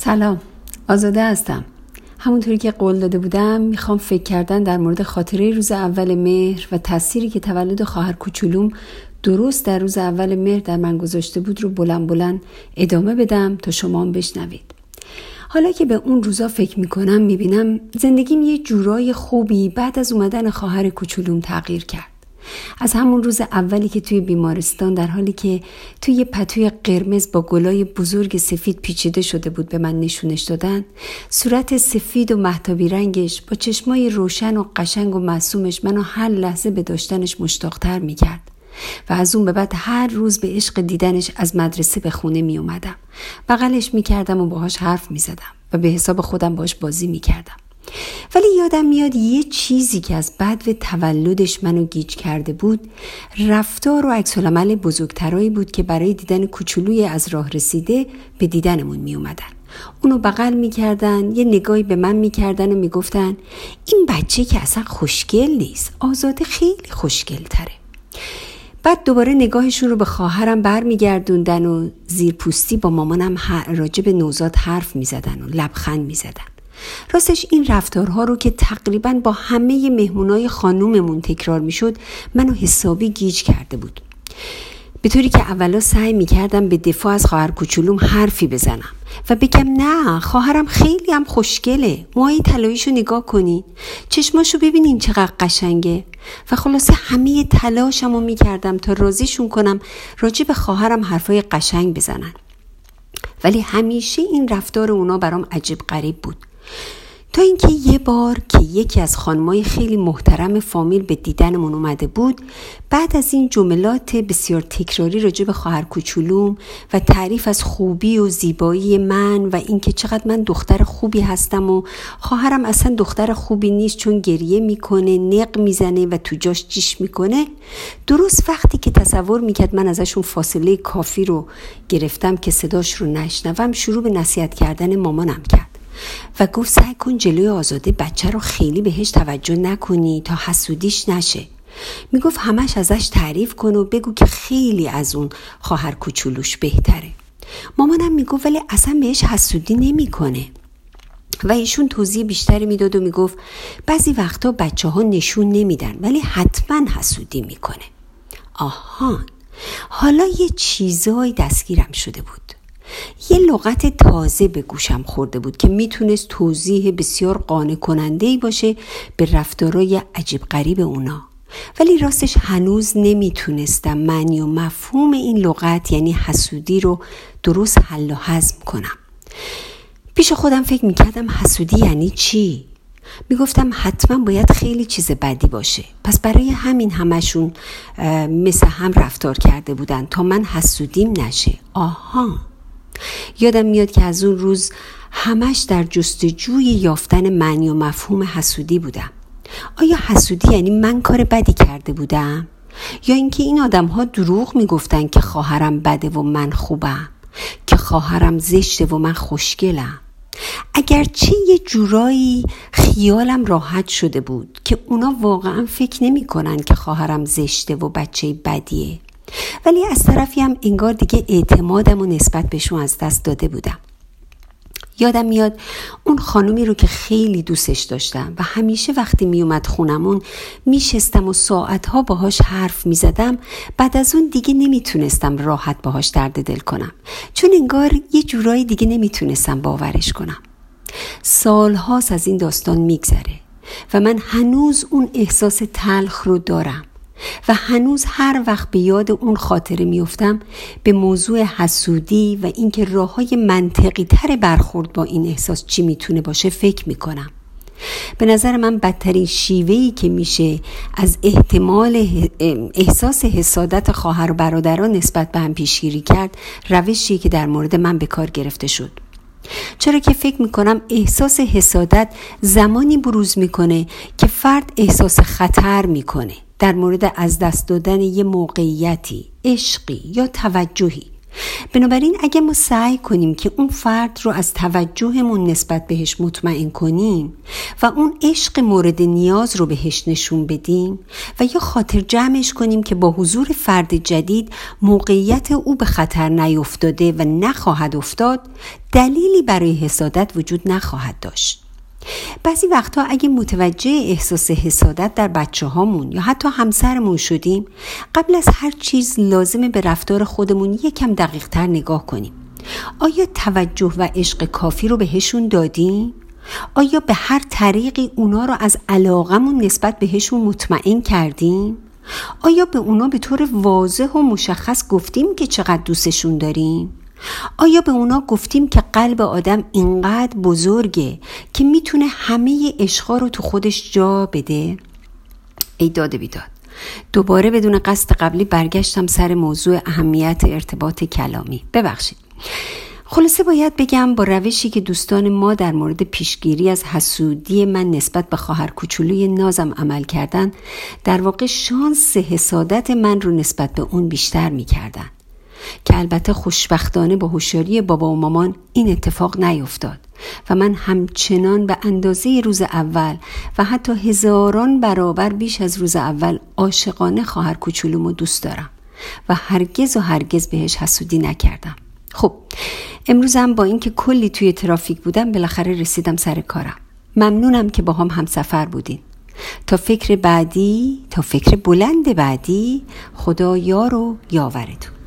سلام آزاده هستم. همونطوری که قول داده بودم می‌خوام فکر کردن در مورد خاطره روز اول مهر و تأثیری که تولد خواهر کوچولوم درست در روز اول مهر در من گذاشته بود رو بلند بلند ادامه بدم تا شما هم بشنوید. حالا که به اون روزا فکر می‌کنم می‌بینم زندگیم یه جورای خوبی بعد از اومدن خواهر کوچولوم تغییر کرد. از همون روز اولی که توی بیمارستان در حالی که توی پتوی قرمز با گلای بزرگ سفید پیچیده شده بود به من نشونش دادن صورت سفید و محتابی رنگش با چشمای روشن و قشنگ و معصومش منو هر لحظه به داشتنش مشتاقتر می‌کرد و از اون به بعد هر روز به عشق دیدنش از مدرسه به خونه می اومدم بغلش می کردم و باهاش حرف می زدم و به حساب خودم باش بازی می کردم ولی یادم میاد یه چیزی که از بعد و تولدش منو گیج کرده بود. رفتار و عکس العمل بزرگترایی بود که برای دیدن کوچولوی از راه رسیده به دیدنمون می اومدن. اونو بغل می‌کردن یه نگاهی به من می‌کردن و می‌گفتن این بچه که اصلا خوشگل نیست آزاده خیلی خوشگل تره بعد دوباره نگاهشون رو به خواهرم برمیگردوندن و زیر پوستی با مامانم راجب نوزاد حرف می‌زدن و لبخند می‌زدن. راستش این رفتارها رو که تقریبا با همه مهمونای خانوممون تکرار می‌شد منو حسابی گیج کرده بود. به طوری که اولا سعی می‌کردم به دفاع از خواهر کوچولوم حرفی بزنم و بگم نه خواهرم خیلی هم خوشگله. موهای طلاییشو نگاه کنین چشماشو ببینین چقدر قشنگه. و خلاصه همه تلاشم رو می‌کردم تا راضیشون کنم راجع به خواهرم حرفای قشنگ بزنن. ولی همیشه این رفتار اونا برام عجیب غریب بود. تا اینکه یه بار که یکی از خانمای خیلی محترم فامیل به دیدنمون اومده بود بعد از این جملات بسیار تکراری راجع به خواهر کوچولوم و تعریف از خوبی و زیبایی من و اینکه چقدر من دختر خوبی هستم و خواهرم اصلا دختر خوبی نیست چون گریه می‌کنه نق می‌زنه و تو جاش جیش می‌کنه درست وقتی که تصور می‌کرد من ازشون فاصله کافی رو گرفتم که صداش رو نشنوم شروع به نصیحت کردن مامانم کرد. و گفت سعی کن جلوی آزاده بچه رو خیلی بهش توجه نکنی تا حسودیش نشه. می‌گفت همش ازش تعریف کن و بگو که خیلی از اون خواهر کوچولوش بهتره. مامانم می‌گفت ولی اصلا بهش حسودی نمی‌کنه. و ایشون توضیح بیشتری می‌داد و می‌گفت بعضی وقتا بچه ها نشون نمیدن ولی حتما حسودی می‌کنه. آهان. حالا یه چیزایی دستگیرم شده بود. یه لغت تازه به گوشم خورده بود که می‌تونست توضیح بسیار قانع کننده باشه به رفتارای عجیب غریب اونا. ولی راستش هنوز نمی‌تونستم معنی و مفهوم این لغت یعنی حسودی رو درست حل و حزم کنم. پیش خودم فکر می‌کردم حسودی یعنی چی؟ می‌گفتم حتما باید خیلی چیز بدی باشه. پس برای همین همشون مثل هم رفتار کرده بودن تا من حسودیم نشه. آها. یادم میاد که از اون روز همش در جستجوی یافتن معنی و مفهوم حسودی بودم. آیا حسودی یعنی من کار بدی کرده بودم؟ یا اینکه این آدم ها دروغ می‌گفتن که خواهرم بده و من خوبم که خواهرم زشته و من خوشگلم؟ اگرچه یه جورایی خیالم راحت شده بود که اونا واقعا فکر نمی کنن که خواهرم زشته و بچه بدیه. ولی از طرفی هم انگار دیگه اعتمادم و نسبت بهشون از دست داده بودم. یادم میاد اون خانومی رو که خیلی دوستش داشتم و همیشه وقتی میومد خونمون میشستم و ساعتها باهاش حرف می‌زدم. بعد از اون دیگه نمی‌تونستم راحت باهاش درد دل کنم. چون انگار یه جورایی دیگه نمی‌تونستم باورش کنم. سالهاست از این داستان میگذره و من هنوز اون احساس تلخ رو دارم. و هنوز هر وقت به یاد اون خاطره میفتم به موضوع حسودی و اینکه راه های منطقی تر برخورد با این احساس چی می‌تونه باشه فکر می‌کنم. به نظر من بدترین شیوهی که میشه از احتمال احساس حسادت خواهر و برادران نسبت به هم پیشگیری کرد روشی که در مورد من به کار گرفته شد. چرا که فکر می‌کنم احساس حسادت زمانی بروز می‌کنه که فرد احساس خطر می‌کنه. در مورد از دست دادن یه موقعیتی عشقی یا توجهی. بنابراین اگه ما سعی کنیم که اون فرد رو از توجهمون نسبت بهش مطمئن کنیم و اون عشق مورد نیاز رو بهش نشون بدیم و یا خاطر جمعش کنیم که با حضور فرد جدید موقعیت او به خطر نیفتاده و نخواهد افتاد دلیلی برای حسادت وجود نخواهد داشت. بعضی وقتها اگه متوجه احساس حسادت در بچه هامون یا حتی همسرمون شدیم قبل از هر چیز لازمه به رفتار خودمون یکم دقیق تر نگاه کنیم آیا توجه و عشق کافی رو بهشون دادیم؟ آیا به هر طریقی اونا رو از علاقمون نسبت بهشون مطمئن کردیم؟ آیا به اونا به طور واضح و مشخص گفتیم که چقدر دوستشون داریم؟ آیا به اونا گفتیم که قلب آدم اینقدر بزرگه که می‌تونه همه عشقا رو تو خودش جا بده؟ ای داده بیداد دوباره بدون قصد قبلی برگشتم سر موضوع اهمیت ارتباط کلامی. ببخشید. خلاصه باید بگم با روشی که دوستان ما در مورد پیشگیری از حسودی من نسبت به خواهر کوچولوی نازم عمل کردن در واقع شانس حسادت من رو نسبت به اون بیشتر می‌کردن. که البته خوشبختانه با هوشیاری بابا و مامان این اتفاق نیفتاد و من همچنان به اندازه روز اول و حتی هزاران برابر بیش از روز اول عاشقانه خواهر کوچولومو دوست دارم و هرگز و هرگز بهش حسودی نکردم. خب امروزم با اینکه کلی توی ترافیک بودم بالاخره رسیدم سر کارم. ممنونم که با هم همسفر بودین. تا فکر بعدی تا فکر بلند بعدی خدا یار و یاورتون.